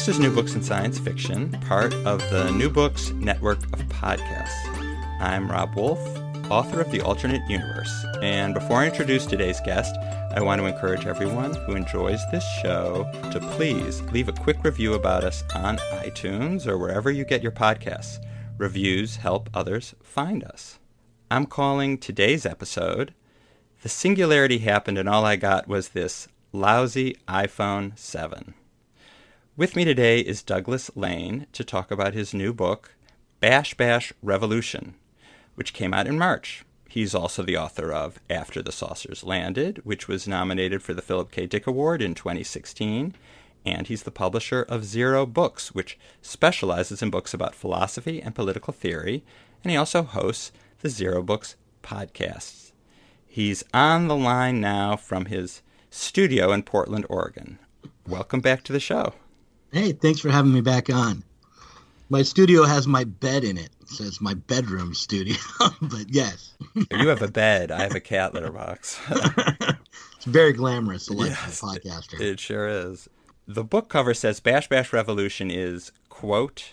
This is New Books in Science Fiction, part of the New Books network of podcasts. I'm Rob Wolf, author of The Alternate Universe. And before I introduce today's guest, I want to encourage everyone who enjoys this show to please leave a quick review about us on iTunes or wherever you get your podcasts. Reviews help others find us. I'm calling today's episode The Singularity Happened and All I Got Was This Lousy iPhone 7. With me today is Douglas Lain to talk about his new book, Bash Bash Revolution, which came out in March. He's also the author of After the Saucers Landed, which was nominated for the Philip K. Dick Award in 2016. And he's the publisher of Zero Books, which specializes in books about philosophy and political theory. And he also hosts the Zero Books podcasts. He's on the line now from his studio in Portland, Oregon. Welcome back to the show. Hey, thanks for having me back on. My studio has my bed in it, so it's my bedroom studio. but yes, you have a bed. I have a cat litter box. it's very glamorous, the life yes, of a podcaster. It sure is. The book cover says Bash Bash Revolution is quote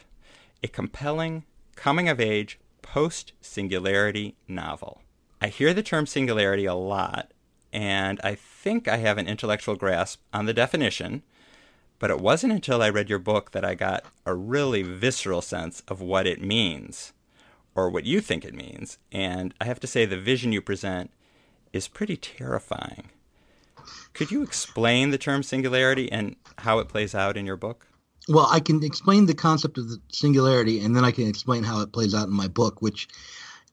a compelling coming of age post singularity novel. I hear the term singularity a lot, and I think I have an intellectual grasp on the definition but it wasn't until I read your book that I got a really visceral sense of what it means, or what you think it means. And I have to say, the vision you present is pretty terrifying. Could you explain the term singularity and how it plays out in your book? Well, I can explain the concept of the singularity, and then I can explain how it plays out in my book, which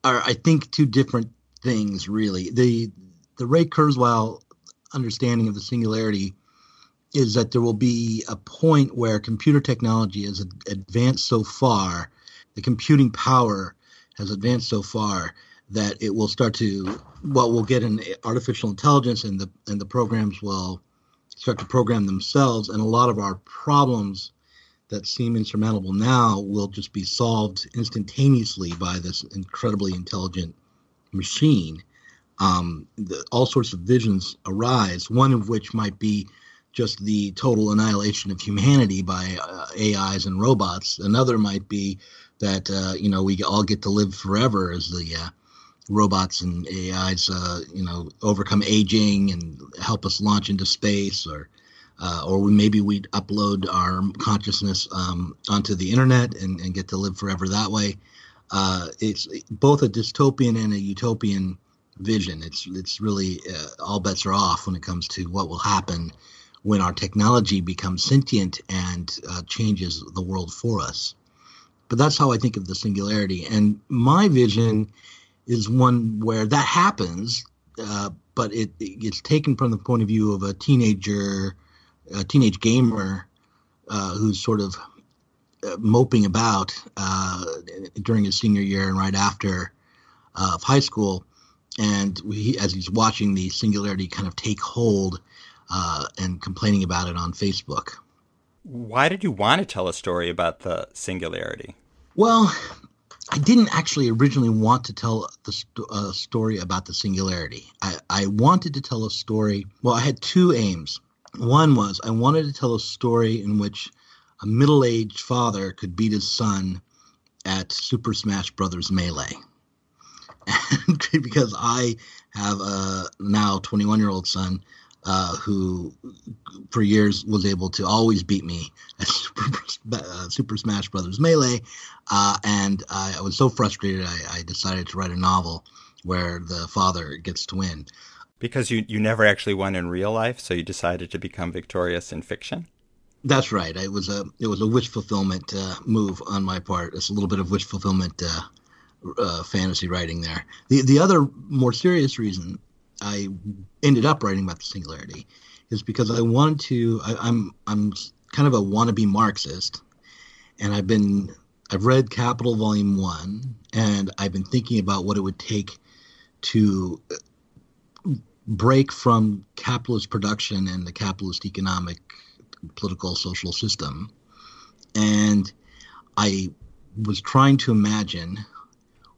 are, I think, two different things, really. The the Ray Kurzweil understanding of the singularity is that there will be a point where computer technology has advanced so far, the computing power has advanced so far that it will start to well we'll get an artificial intelligence and the and the programs will start to program themselves and a lot of our problems that seem insurmountable now will just be solved instantaneously by this incredibly intelligent machine. Um, the, all sorts of visions arise one of which might be just the total annihilation of humanity by uh, AIs and robots. Another might be that uh, you know we all get to live forever as the uh, robots and AIs uh, you know overcome aging and help us launch into space, or uh, or we, maybe we upload our consciousness um, onto the internet and, and, get to live forever that way. Uh, it's both a dystopian and a utopian vision. It's it's really all bets are off when it comes to what will happen when our technology becomes sentient and uh, changes the world for us. But that's how I think of the singularity. And my vision is one where that happens, uh, but it, it's taken from the point of view of a teenager, a teenage gamer uh, who's sort of uh, moping about uh, during his senior year and right after uh, of high school. And we, as he's watching the singularity kind of take hold, uh, and complaining about it on Facebook. Why did you want to tell a story about the singularity? Well, I didn't actually originally want to tell the st- uh, story about the singularity. I, I wanted to tell a story. Well, I had two aims. One was I wanted to tell a story in which a middle aged father could beat his son at Super Smash Brothers Melee. And because I have a now 21 year old son uh, who, for years, was able to always beat me at Super, uh, Super Smash Brothers Melee. Uh, and I, I, was so frustrated, I, I, decided to write a novel where the father gets to win. Because you, you never actually won in real life, so you decided to become victorious in fiction? That's right. It was a it was a wish fulfillment uh, move on my part. It's a little bit of wish fulfillment uh, uh, fantasy writing there. The the other more serious reason I ended up writing about the singularity is because I wanted to. I, I'm I'm kind of a wannabe Marxist, and I've been I've read Capital Volume One, and I've been thinking about what it would take to break from capitalist production and the capitalist economic, political, social system. And I was trying to imagine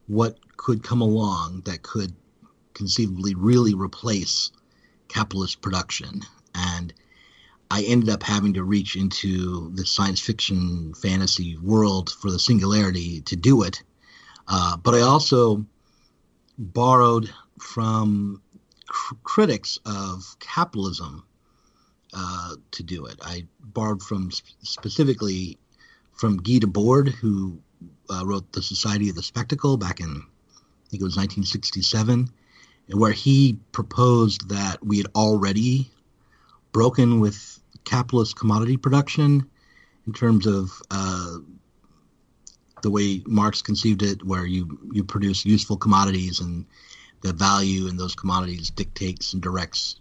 what could come along that could conceivably really replace capitalist production. And I ended up having to reach into the science fiction fantasy world for the singularity to do it. Uh, but I also borrowed from cr- critics of capitalism uh, to do it. I borrowed from sp- specifically from Guy Debord, who uh, wrote The Society of the Spectacle back in, I think it was 1967, where he proposed that we had already broken with capitalist commodity production in terms of uh, the way Marx conceived it, where you, you produce useful commodities and the value in those commodities dictates and directs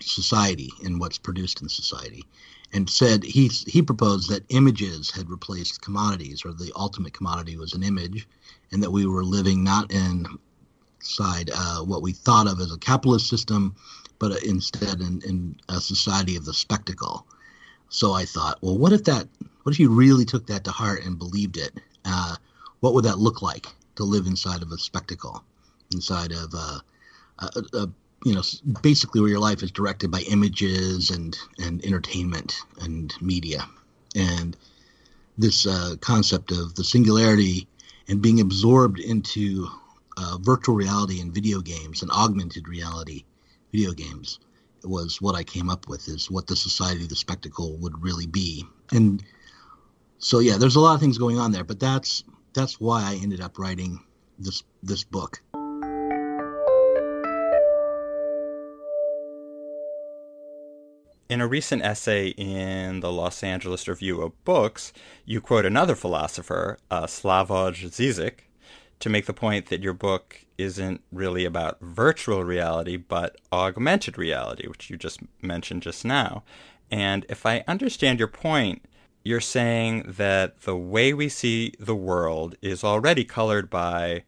society and what's produced in society. And said he he proposed that images had replaced commodities, or the ultimate commodity was an image, and that we were living not inside uh, what we thought of as a capitalist system, but instead in, in a society of the spectacle. So I thought, well, what if that? What if you really took that to heart and believed it? Uh, what would that look like to live inside of a spectacle, inside of a, a, a you know, basically where your life is directed by images and and entertainment and media, and this uh, concept of the singularity and being absorbed into uh, virtual reality and video games and augmented reality video games was what I came up with is what the society of the spectacle would really be. And so yeah, there's a lot of things going on there, but that's that's why I ended up writing this this book. In a recent essay in the Los Angeles Review of Books, you quote another philosopher, uh, Slavoj Žižek, to make the point that your book isn't really about virtual reality, but augmented reality, which you just mentioned just now. And if I understand your point, you're saying that the way we see the world is already colored by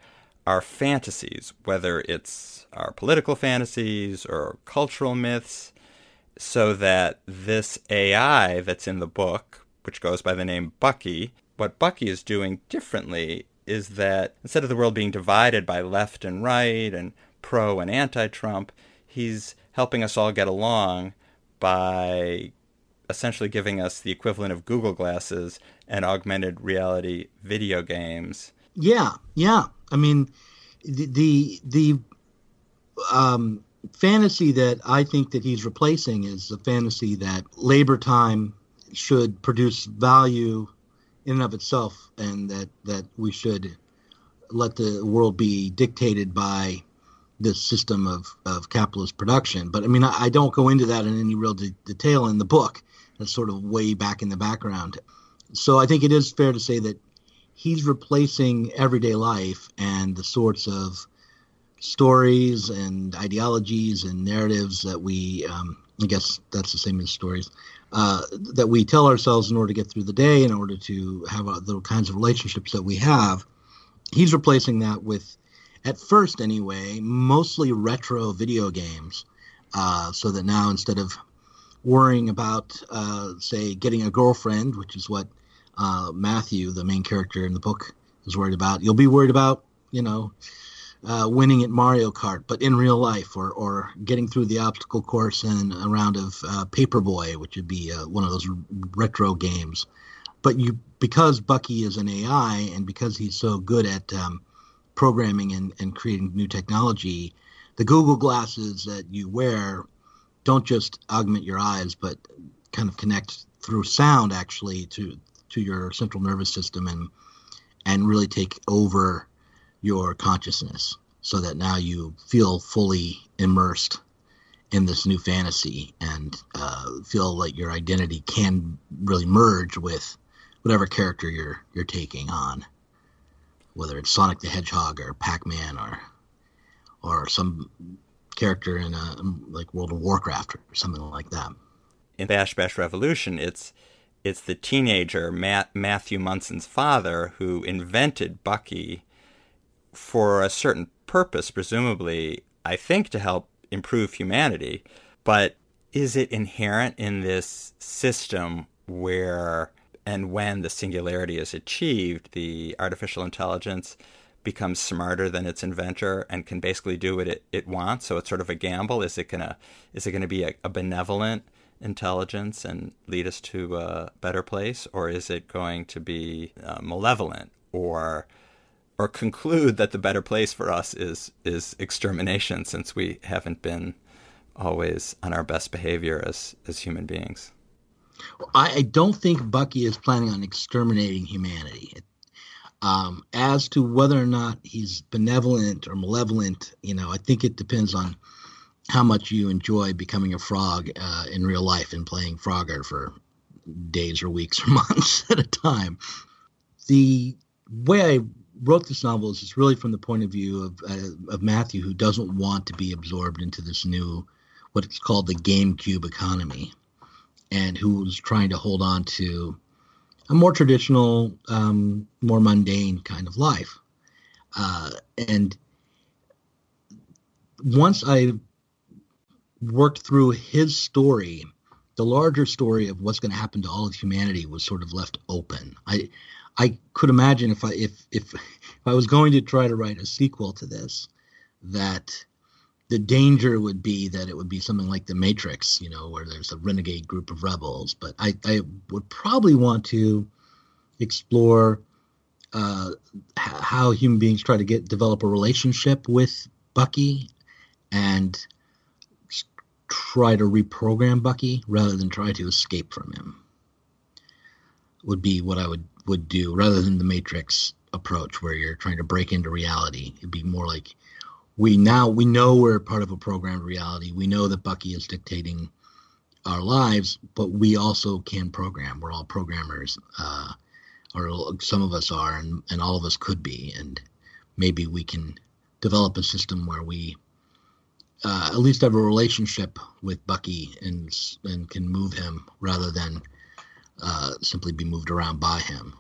our fantasies, whether it's our political fantasies or cultural myths, so that this AI that's in the book, which goes by the name Bucky, what Bucky is doing differently is that instead of the world being divided by left and right and pro and anti Trump, he's helping us all get along by essentially giving us the equivalent of Google glasses and augmented reality video games. Yeah, yeah. I mean, the the, the um, fantasy that I think that he's replacing is the fantasy that labor time should produce value in and of itself, and that that we should let the world be dictated by this system of, of capitalist production. But I mean, I, I don't go into that in any real de- detail in the book. That's sort of way back in the background. So I think it is fair to say that he's replacing everyday life and the sorts of stories and ideologies and narratives that we, um, I guess that's the same as stories, uh, that we tell ourselves in order to get through the day, in order to have uh, the kinds of relationships that we have. He's replacing that with, at first anyway, mostly retro video games. Uh, so that now instead of worrying about, uh, say, getting a girlfriend, which is what uh, Matthew, the main character in the book, is worried about. You'll be worried about, you know, uh, winning at Mario Kart, but in real life, or or getting through the obstacle course in a round of uh, Paperboy, which would be uh, one of those retro games. But you, because Bucky is an AI, and because he's so good at um, programming and, and creating new technology, the Google glasses that you wear don't just augment your eyes, but kind of connect through sound actually to to your central nervous system and and really take over your consciousness so that now you feel fully immersed in this new fantasy and uh, feel like your identity can really merge with whatever character you're you're taking on, whether it's Sonic the Hedgehog or Pac-Man or or some character in a like World of Warcraft or something like that. In Bash Bash Revolution, it's it's the teenager Matt, Matthew Munson's father who invented Bucky for a certain purpose, presumably, I think to help improve humanity. But is it inherent in this system where and when the singularity is achieved, the artificial intelligence becomes smarter than its inventor and can basically do what it, it wants? So it's sort of a gamble. Is it gonna is it gonna be a, a benevolent intelligence and lead us to a better place, or is it going to be uh, malevolent or or conclude that the better place for us is is extermination since we haven't been always on our best behavior as as human beings. I, don't think Bucky is planning on exterminating humanity. Um, as to whether or not he's benevolent or malevolent, you know, I think it depends on how much you enjoy becoming a frog uh, in real life and playing Frogger for days or weeks or months at a time. The way I wrote this novel is really from the point of view of, uh, of Matthew, who doesn't want to be absorbed into this new, what it's called the GameCube economy, and who's trying to hold on to a more traditional, um, more mundane kind of life. Uh, and once I worked through his story, the larger story of what's going to happen to all of humanity was sort of left open. I I could imagine if I if if if I was going to try to write a sequel to this, that the danger would be that it would be something like the Matrix, you know, where there's a renegade group of rebels. But I, I would probably want to explore uh, how human beings try to get develop a relationship with Bucky and try to reprogram Bucky rather than try to escape from him. Would be what I would would do rather than the Matrix approach where you're trying to break into reality. It'd be more like we now we know we're part of a programmed reality. We know that Bucky is dictating our lives, but we also can program. We're all programmers, uh, or some of us are, and, and all of us could be. And maybe we can develop a system where we uh, at least have a relationship with Bucky and and can move him rather than uh, simply be moved around by him.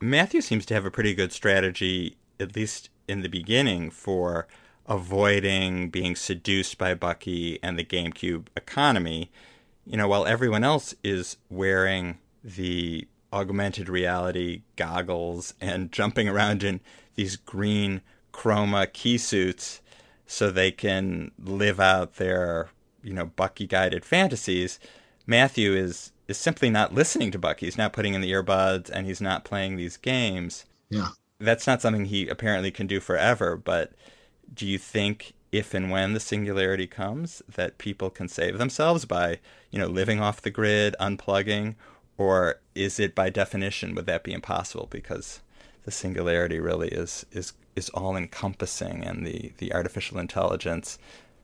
Matthew seems to have a pretty good strategy, at least in the beginning, for avoiding being seduced by Bucky and the GameCube economy. You know, while everyone else is wearing the augmented reality goggles and jumping around in these green chroma key suits so they can live out their, you know, Bucky guided fantasies, Matthew is is simply not listening to Bucky. He's not putting in the earbuds and he's not playing these games. Yeah. That's not something he apparently can do forever, but do you think if and when the singularity comes that people can save themselves by, you know, living off the grid, unplugging, or is it by definition would that be impossible because the singularity really is is is all encompassing and the the artificial intelligence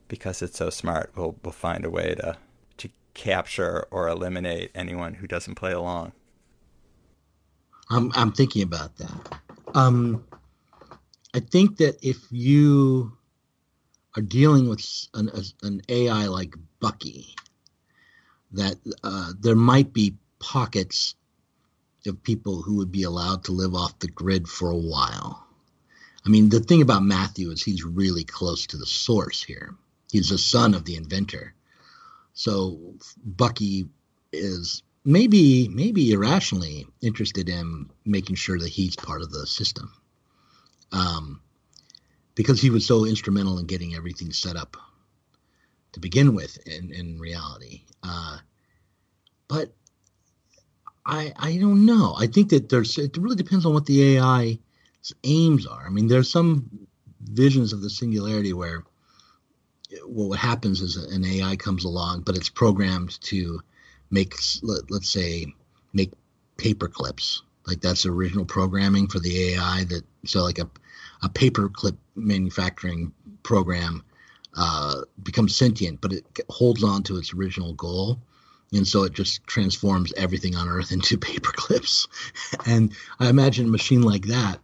because it's so smart will will find a way to capture or eliminate anyone who doesn't play along. I'm I'm thinking about that. Um, I think that if you are dealing with an, an AI like Bucky, that uh, there might be pockets of people who would be allowed to live off the grid for a while. I mean, the thing about Matthew is he's really close to the source here. He's the son of the inventor. So Bucky is maybe maybe irrationally interested in making sure that he's part of the system, um, because he was so instrumental in getting everything set up to begin with in in reality. Uh, but I I don't know. I think that there's it really depends on what the AI aims are. I mean, there's some visions of the singularity where what happens is an AI comes along, but it's programmed to make, let, us say, make paper clips. Like that's original programming for the AI. That so like a a paper clip manufacturing program uh, becomes sentient, but it holds on to its original goal. And so it just transforms everything on Earth into paper clips. and I imagine a machine like that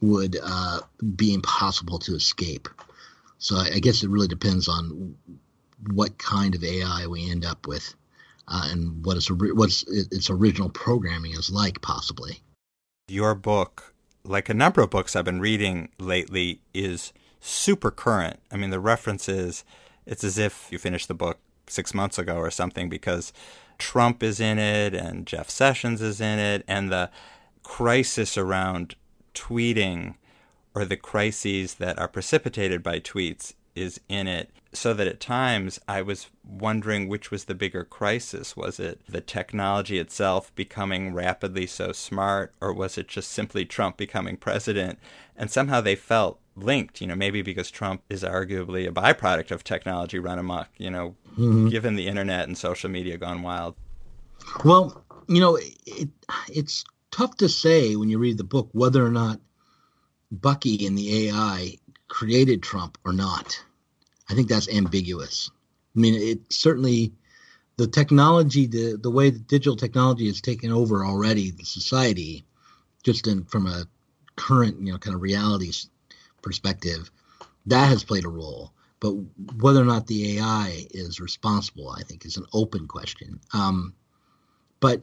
would uh, be impossible to escape. So I, I, guess it really depends on what kind of AI we end up with, uh, and what its what's its original programming is like, possibly. Your book, like a number of books I've been reading lately, is super current. I mean, the references, it's as if you finished the book six months ago or something because Trump is in it and Jeff Sessions is in it, and the crisis around tweeting or the crises that are precipitated by tweets is in it. So that at times I was wondering which was the bigger crisis. Was it the technology itself becoming rapidly so smart, or was it just simply Trump becoming president? And somehow they felt linked, you know, maybe because Trump is arguably a byproduct of technology run amok, you know, mm-hmm. given the internet and social media gone wild. Well, you know, it, it's tough to say when you read the book whether or not Bucky and the AI created Trump or not. I think that's ambiguous. I mean, it certainly the technology, the the way digital technology has taken over already the society, just in from a current you know kind of reality perspective, that has played a role. But whether or not the AI is responsible, I think, is an open question. Um, but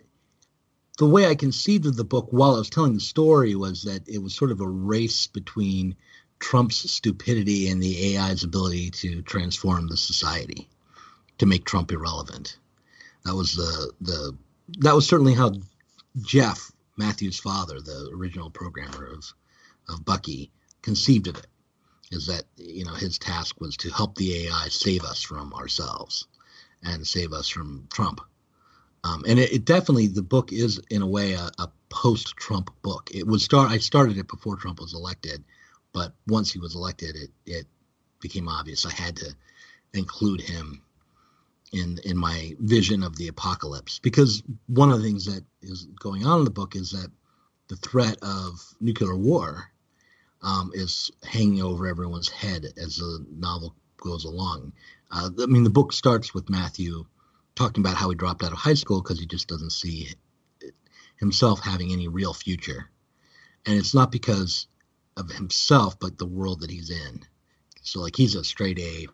the way I conceived of the book while I was telling the story was that it was sort of a race between Trump's stupidity and the AI's ability to transform the society to make Trump irrelevant. That was the the that was certainly how Jeff Matthew's father, the original programmer of of Bucky, conceived of it. Is that you know his task was to help the AI save us from ourselves and save us from Trump. Um, and it, it, definitely the book is in a way a, a post-Trump book. It was start. I started it before Trump was elected, but once he was elected, it it became obvious I had to include him in in my vision of the apocalypse because one of the things that is going on in the book is that the threat of nuclear war um, is hanging over everyone's head as the novel goes along. Uh, I mean, the book starts with Matthew talking about how he dropped out of high school because he just doesn't see himself having any real future. And it's not because of himself, but the world that he's in. So, like, he's a straight A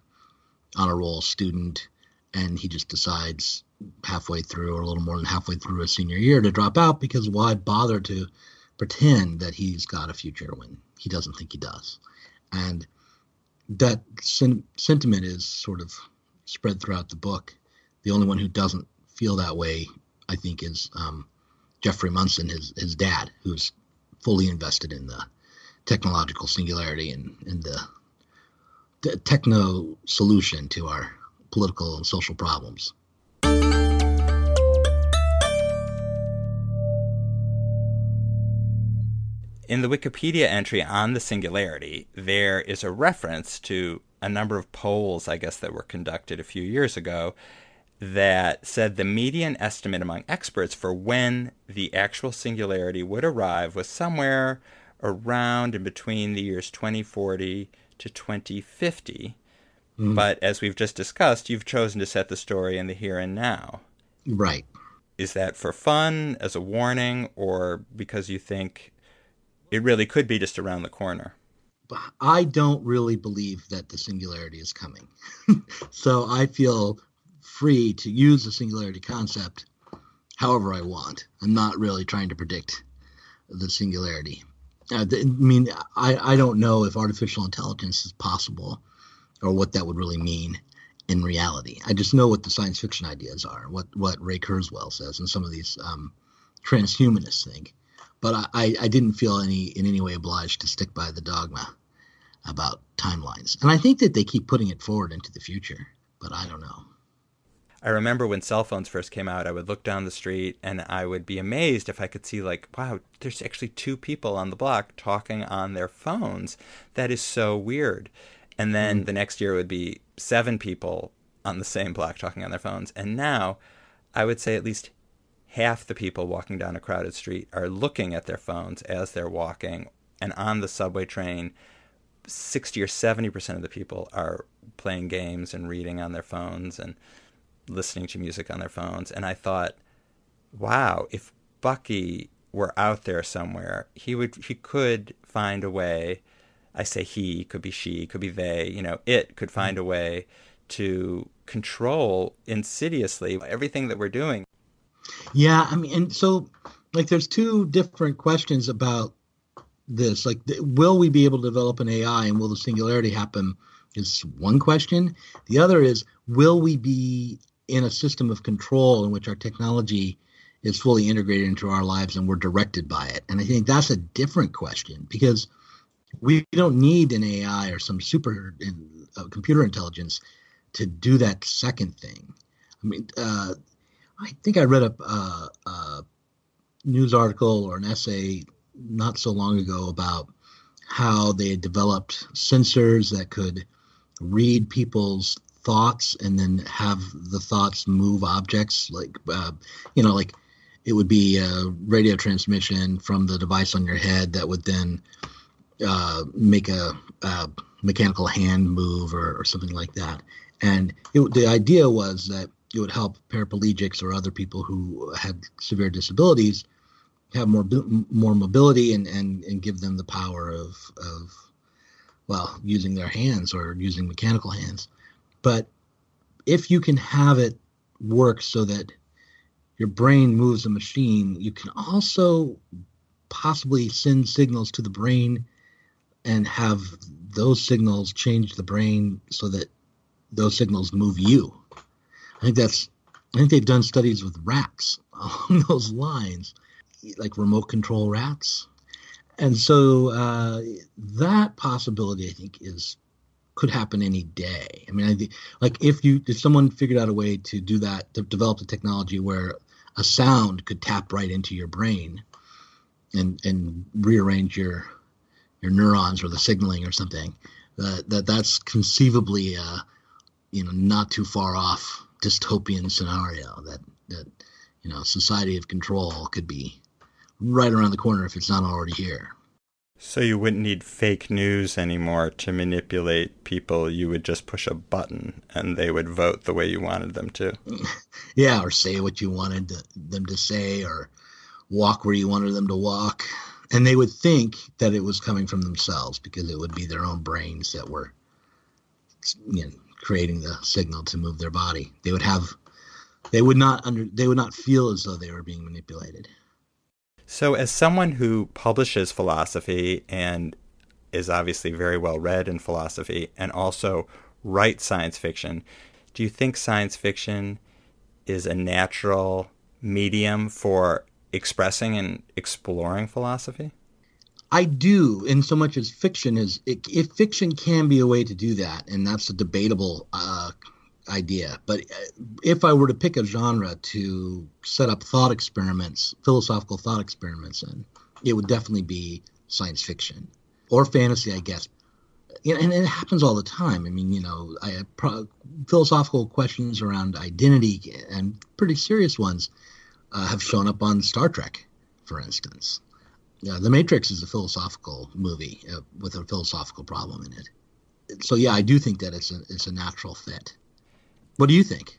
honor roll student, and he just decides halfway through, or a little more than halfway through his senior year, to drop out because why bother to pretend that he's got a future when he doesn't think he does? And that sen- sentiment is sort of spread throughout the book the only one who doesn't feel that way, I think, is um, Jeffrey Munson, his his dad, who's fully invested in the technological singularity and, and the, the techno solution to our political and social problems. In the Wikipedia entry on the singularity, there is a reference to a number of polls, I guess, that were conducted a few years ago that said the median estimate among experts for when the actual singularity would arrive was somewhere around in between the years 2040 to 2050. Mm. But as we've just discussed, you've chosen to set the story in the here and now. Right. Is that for fun, as a warning, or because you think it really could be just around the corner? I don't really believe that the singularity is coming. so I feel free to use the singularity concept however I want. I'm not really trying to predict the singularity. Uh, I mean, I, I don't know if artificial intelligence is possible or what that would really mean. in reality. I just know what the science fiction ideas are, what what Ray Kurzweil says, and some of these um, transhumanists think. But I, I didn't feel any in any way obliged to stick by the dogma about timelines, and I think that they keep putting it forward into the future. But I don't know. I remember when cell phones first came out, I would look down the street and I would be amazed if I could see, like, wow, there's actually two people on the block talking on their phones. That is so weird. And then mm. the next year it would be seven people on the same block talking on their phones. And now I would say at least half the people walking down a crowded street are looking at their phones as they're walking. And on the subway train, 60 or 70% of the people are playing games and reading on their phones and listening to music on their phones. And I thought, wow, if Bucky were out there somewhere, he would he could find a way I say he, could be she, could be they, you know, it could find a mm-hmm. way to control insidiously everything that we're doing. Yeah, I mean, and so like there's two different questions about this. Like, will we be able to develop an AI and will the singularity happen? Is one question. The other is, will we be in a system of control in which our technology is fully integrated into our lives and we're directed by it? And I think that's a different question because we don't need an AI or some super in, uh, computer intelligence to do that second thing. I mean, uh, I think I read a, a, a, news article or an essay not so long ago about how they had developed sensors that could read people's thoughts and then have the thoughts move objects like uh, you know like it would be a radio transmission from the device on your head that would then uh, make a, a, mechanical hand move or, or, something like that. And it, the idea was that it would help paraplegics or other people who had severe disabilities have more more mobility and, and, and give them the power of, of well using their hands or using mechanical hands. But if you can have it work so that your brain moves a machine, you can also possibly send signals to the brain and have those signals change the brain so that those signals move you. I think that's I think they've done studies with rats along those lines, like remote control rats. And so uh, that possibility, I think, is could happen any day. I mean, I like if you if someone figured out a way to do that, to develop the technology where a sound could tap right into your brain and and rearrange your your neurons or the signaling or something. That, that that's conceivably a you know not too far off dystopian scenario that that you know society of control could be right around the corner if it's not already here. So you wouldn't need fake news anymore to manipulate people. You would just push a button and they would vote the way you wanted them to. yeah, or say what you wanted to, them to say, or walk where you wanted them to walk and they would think that it was coming from themselves because it would be their own brains that were you know, creating the signal to move their body. They would have they would not under they would not feel as though they were being manipulated. So as someone who publishes philosophy and is obviously very well read in philosophy and also writes science fiction, do you think science fiction is a natural medium for expressing and exploring philosophy? I do, in so much as fiction is. If fiction can be a way to do that, and that's a debatable uh, idea. But uh, if I were to pick a genre to set up thought experiments, philosophical thought experiments in, it would definitely be science fiction or fantasy, I guess. And it happens all the time. I mean, you know, I pro- philosophical questions around identity and pretty serious ones uh, have shown up on Star Trek, for instance. The Matrix is a philosophical movie uh, with a philosophical problem in it. So yeah, I do think that it's a it's a natural fit. What do you think?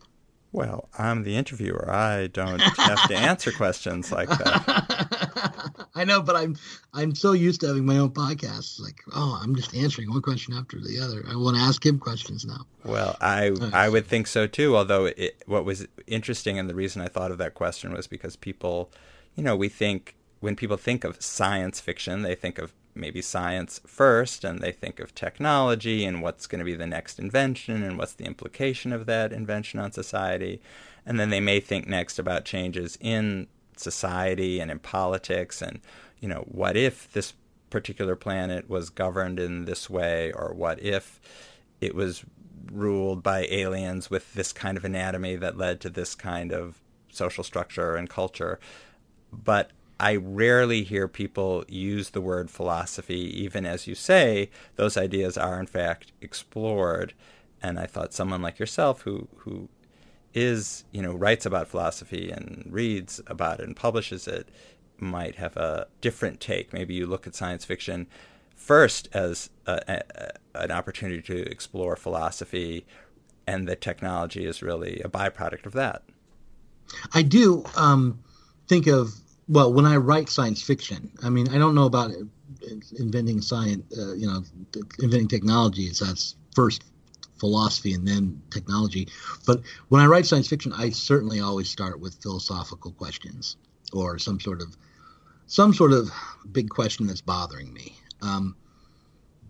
Well, I'm the interviewer. I don't have to answer questions like that. I know, but I'm I'm so used to having my own podcast. Like, oh, I'm just answering one question after the other. I want to ask him questions now. Well, I I would think so too. Although it, what was interesting and the reason I thought of that question was because people, you know, we think when people think of science fiction, they think of maybe science first and they think of technology and what's going to be the next invention and what's the implication of that invention on society. And then they may think next about changes in society and in politics and, you know, what if this particular planet was governed in this way or what if it was ruled by aliens with this kind of anatomy that led to this kind of social structure and culture. But I rarely hear people use the word philosophy, even as you say, those ideas are in fact explored. And I thought someone like yourself, who who is you know writes about philosophy and reads about it and publishes it, might have a different take. Maybe you look at science fiction first as a, a, an opportunity to explore philosophy, and the technology is really a byproduct of that. I do um, think of well, when I write science fiction, I mean, I don't know about inventing science, uh, you know, inventing technologies. That's first philosophy and then technology. But when I write science fiction, I certainly always start with philosophical questions or some sort of some sort of big question that's bothering me. Um,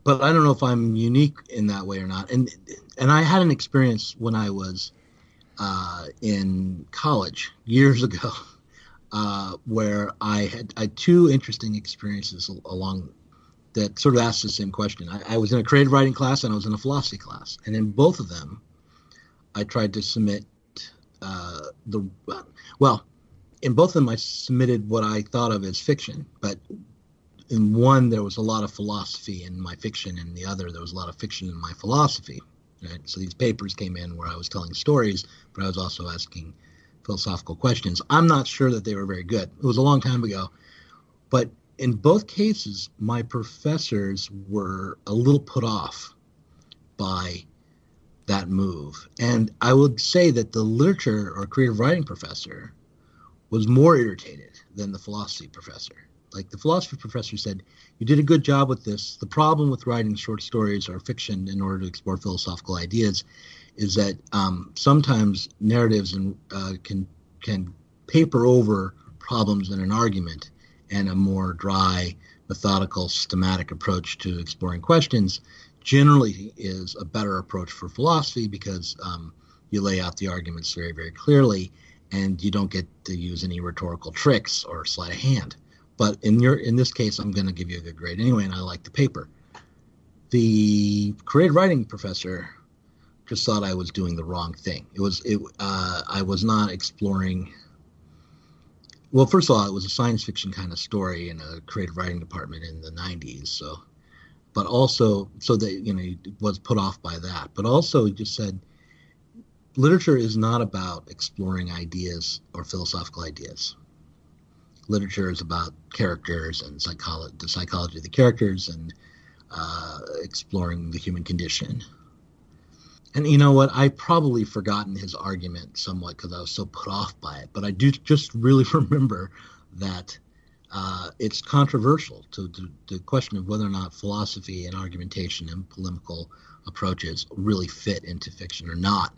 but I don't know if I'm unique in that way or not. And and I had an experience when I was uh, in college years ago uh, where I had, I had two interesting experiences along that sort of asked the same question. I, I, was in a creative writing class and I was in a philosophy class, and in both of them, I tried to submit uh, the well. In both of them, I submitted what I thought of as fiction, but in one there was a lot of philosophy in my fiction, and the other there was a lot of fiction in my philosophy. Right? So these papers came in where I was telling stories, but I was also asking philosophical questions. I'm not sure that they were very good. It was a long time ago. But in both cases, my professors were a little put off by that move. And I would say that the literature or creative writing professor was more irritated than the philosophy professor. Like the philosophy professor said, You did a good job with this. The problem with writing short stories or fiction in order to explore philosophical ideas is that um, sometimes narratives and, uh, can can paper over problems in an argument, and a more dry, methodical, systematic approach to exploring questions generally is a better approach for philosophy because um, you lay out the arguments very, very clearly, and you don't get to use any rhetorical tricks or sleight of hand. But in your in this case, I'm going to give you a good grade anyway, and I like the paper. The creative writing professor just thought I was doing the wrong thing. It was it. Uh, I was not exploring. Well, first of all, it was a science fiction kind of story in a creative writing department in the '90s. So, but also, so that you know, was put off by that. But also, he just said, literature is not about exploring ideas or philosophical ideas. Literature is about characters and psychology, the psychology of the characters, and uh, exploring the human condition and you know what? I probably forgotten his argument somewhat because I was so put off by it. But I do just really remember that uh, it's controversial to, to, the question of whether or not philosophy and argumentation and polemical approaches really fit into fiction or not.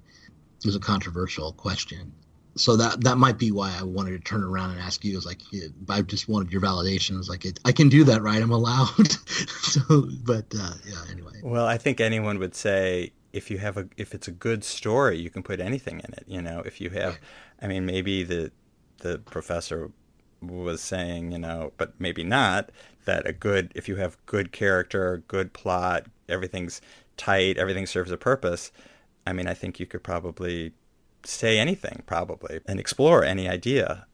Is a controversial question. So that that might be why I wanted to turn around and ask you. Is like I just wanted your validation. It's like it, I can do that, right? I'm allowed. so, but uh, yeah. Anyway. Well, I think anyone would say if you have a if it's a good story, you can put anything in it. You know, if you have, I mean, maybe the the professor was saying, you know, but maybe not that a good if you have good character, good plot, everything's tight, everything serves a purpose. I mean, I think you could probably say anything probably and explore any idea.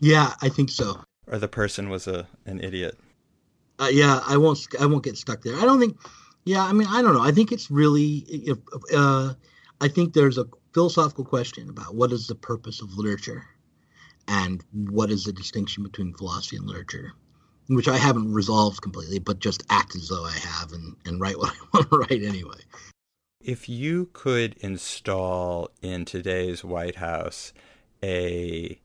Yeah, I think so. Or the person was a an idiot. Uh, yeah, I won't I won't get stuck there. I don't think yeah, I mean, I don't know. I think it's really, if, uh, I think there's a philosophical question about what is the purpose of literature and what is the distinction between philosophy and literature, which I haven't resolved completely, but just act as though I have and, and write what I want to write anyway. If you could install in today's White House a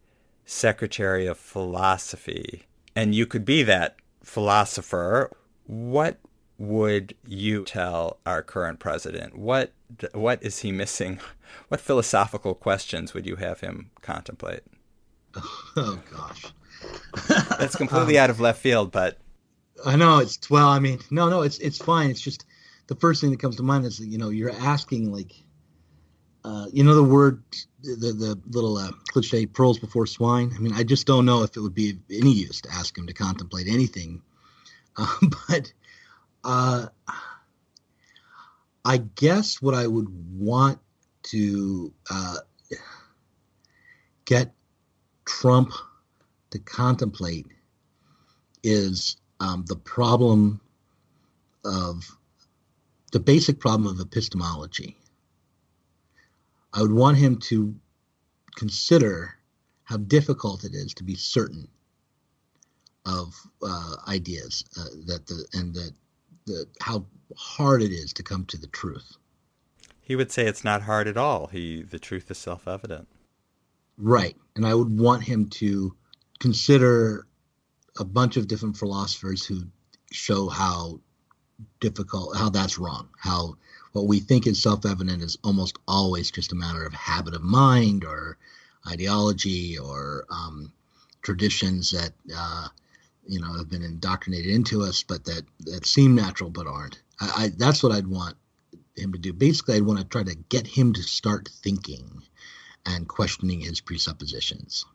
secretary of philosophy, and you could be that philosopher, what would you tell our current president? What what is he missing? What philosophical questions would you have him contemplate? Oh gosh, that's completely um, out of left field, but I know it's well. I mean, no, no, it's it's fine. It's just the first thing that comes to mind is you know you're asking like, uh, you know, the word the the little uh, cliche pearls before swine. I mean, I just don't know if it would be of any use to ask him to contemplate anything. Uh, but uh, I guess what I would want to uh, get Trump to contemplate is um, the problem of the basic problem of epistemology. I would want him to consider how difficult it is to be certain of uh, ideas uh, that the and that the how hard it is to come to the truth. He would say it's not hard at all. He the truth is self-evident. Right, and I would want him to consider a bunch of different philosophers who show how difficult how that's wrong how what we think is self-evident is almost always just a matter of habit of mind or ideology or um, traditions that uh, you know have been indoctrinated into us, but that that seem natural but aren't. I, I, that's what I'd want him to do. Basically, I'd want to try to get him to start thinking and questioning his presuppositions.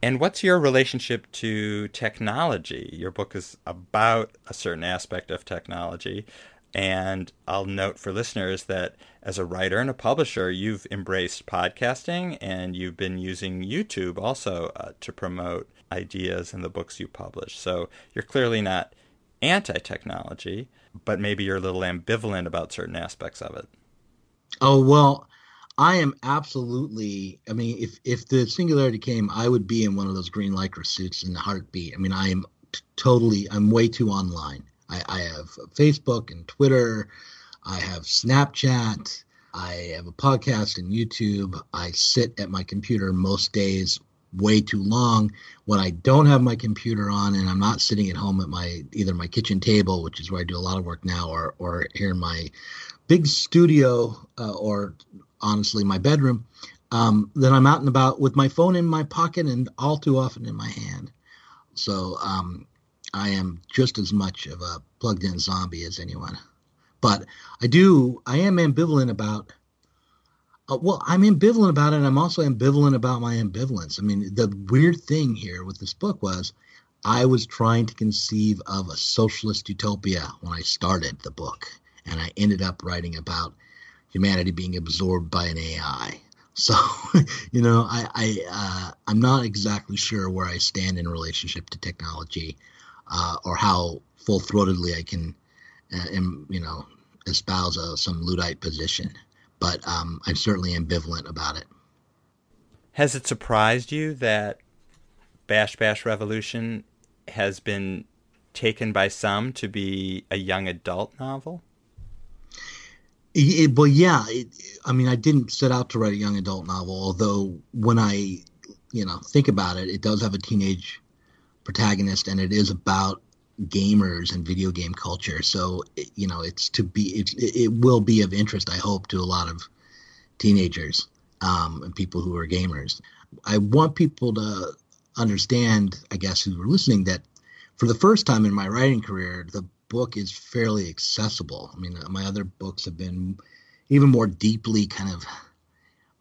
And what's your relationship to technology? Your book is about a certain aspect of technology. And I'll note for listeners that as a writer and a publisher, you've embraced podcasting and you've been using YouTube also uh, to promote ideas and the books you publish. So you're clearly not anti technology, but maybe you're a little ambivalent about certain aspects of it. Oh, well, I am absolutely. I mean, if if the singularity came, I would be in one of those green lycra suits in a heartbeat. I mean, I am t- totally. I'm way too online. I, I have Facebook and Twitter. I have Snapchat. I have a podcast and YouTube. I sit at my computer most days way too long. When I don't have my computer on and I'm not sitting at home at my either my kitchen table, which is where I do a lot of work now, or or here in my big studio uh, or honestly my bedroom, um, then I'm out and about with my phone in my pocket and all too often in my hand. So um, I am just as much of a plugged in zombie as anyone. But I do, I am ambivalent about. Uh, well, I'm ambivalent about it. I'm also ambivalent about my ambivalence. I mean, the weird thing here with this book was I was trying to conceive of a socialist utopia when I started the book, and I ended up writing about humanity being absorbed by an AI. So, you know, I, I uh, I'm not exactly sure where I stand in relationship to technology, uh, or how full throatedly I can, uh, am, you know, espouse a, some Luddite position. But um, I'm certainly ambivalent about it. Has it surprised you that Bash Bash Revolution has been taken by some to be a young adult novel? It, well, yeah. It, I mean, I didn't set out to write a young adult novel, although when I, you know, think about it, it does have a teenage protagonist, and it is about gamers and video game culture. So, you know, it's to be, it, it will be of interest, I hope, to a lot of teenagers um, and people who are gamers. I want people to understand, I guess, who are listening, that for the first time in my writing career, the book is fairly accessible. I mean, my other books have been even more deeply kind of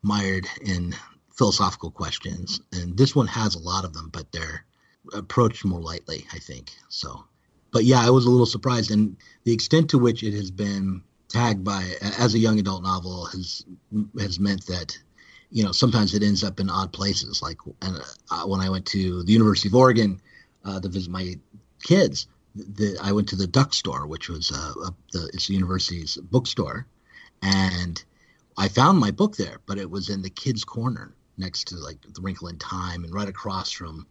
mired in philosophical questions, and this one has a lot of them, but they're approached more lightly, I think. So, but yeah, I was a little surprised, and the extent to which it has been tagged by as a young adult novel has has meant that you know sometimes it ends up in odd places. Like uh, when I went to the University of Oregon uh, to visit my kids, the, I went to the Duck Store, which was uh, the, it's the university's bookstore, and I found my book there, but it was in the kids' corner next to like the Wrinkle in Time and right across from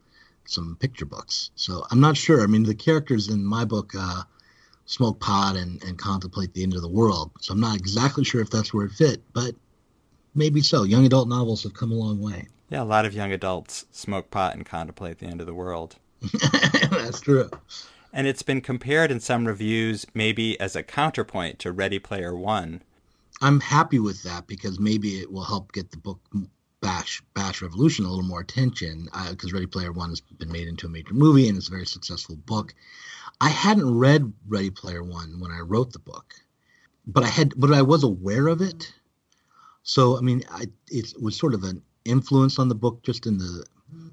some picture books. So I'm not sure. I mean, the characters in my book uh, smoke pot and, and contemplate the end of the world. So I'm not exactly sure if that's where it fit, but maybe so. Young adult novels have come a long way. Yeah, a lot of young adults smoke pot and contemplate the end of the world. that's true and it's been compared in some reviews maybe as a counterpoint to Ready Player One, I'm happy with that because maybe it will help get the book Bash Bash Revolution a little more attention because uh, Ready Player One has been made into a major movie and it's a very successful book. I hadn't read Ready Player One when I wrote the book, but I had, but I was aware of it. So I mean, I, it was sort of an influence on the book, just in the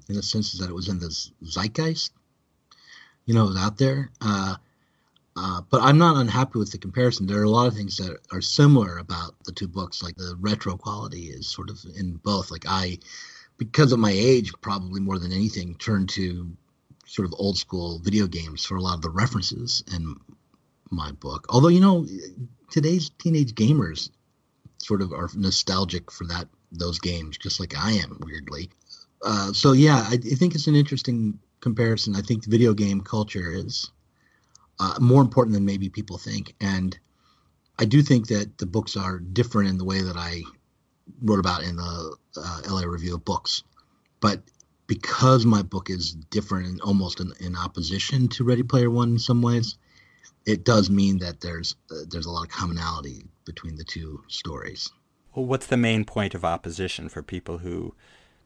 in the sense that it was in the zeitgeist. You know, it was out there. Uh, uh, but I'm not unhappy with the comparison. There are a lot of things that are similar about the two books. Like the retro quality is sort of in both. Like I, because of my age, probably more than anything, turned to sort of old school video games for a lot of the references in my book. Although you know, today's teenage gamers sort of are nostalgic for that those games, just like I am, weirdly. Uh, so yeah, I, I think it's an interesting comparison. I think video game culture is uh, more important than maybe people think. And I do think that the books are different in the way that I wrote about in the uh, LA Review of Books. But because my book is different and almost in, in, opposition to Ready Player One in some ways, it does mean that there's uh, there's a lot of commonality between the two stories. Well, what's the main point of opposition for people who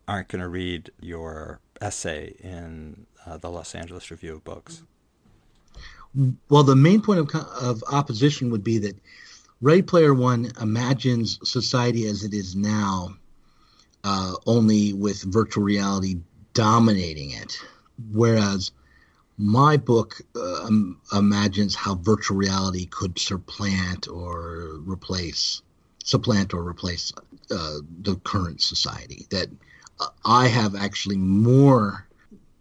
aren't going to read your essay in uh, the Los Angeles Review of Books? Well, the main point of, of opposition would be that Ready Player One imagines society as it is now, uh, only with virtual reality dominating it, whereas my book uh, imagines how virtual reality could supplant or replace, supplant or replace uh, the current society. That uh, I have actually more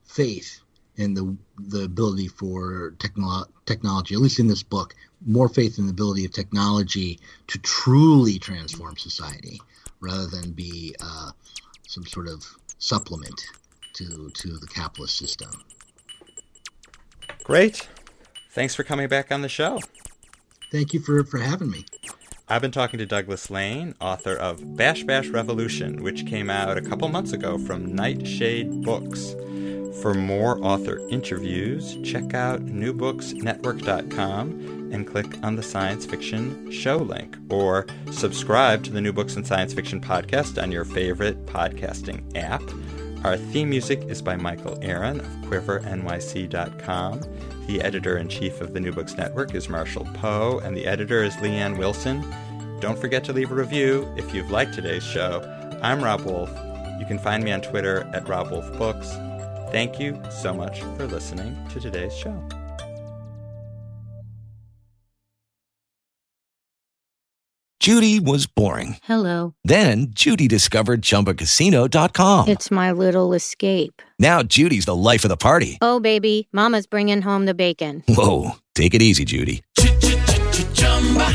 faith in the the ability for technolo- technology, at least in this book, more faith in the ability of technology to truly transform society rather than be uh, some sort of supplement to to the capitalist system. Great. Thanks for coming back on the show. Thank you for, for having me. I've been talking to Douglas Lain, author of Bash Bash Revolution, which came out a couple months ago from Nightshade Books. For more author interviews, check out newbooksnetwork.com and click on the science fiction show link, or subscribe to the New Books and Science Fiction podcast on your favorite podcasting app. Our theme music is by Michael Aaron of QuiverNYC.com. The editor in chief of the New Books Network is Marshall Poe, and the editor is Leanne Wilson. Don't forget to leave a review if you've liked today's show. I'm Rob Wolf. You can find me on Twitter at Rob Wolf Books. Thank you so much for listening to today's show. Judy was boring. Hello. Then Judy discovered chumbacasino.com. It's my little escape. Now Judy's the life of the party. Oh, baby, Mama's bringing home the bacon. Whoa. Take it easy, Judy.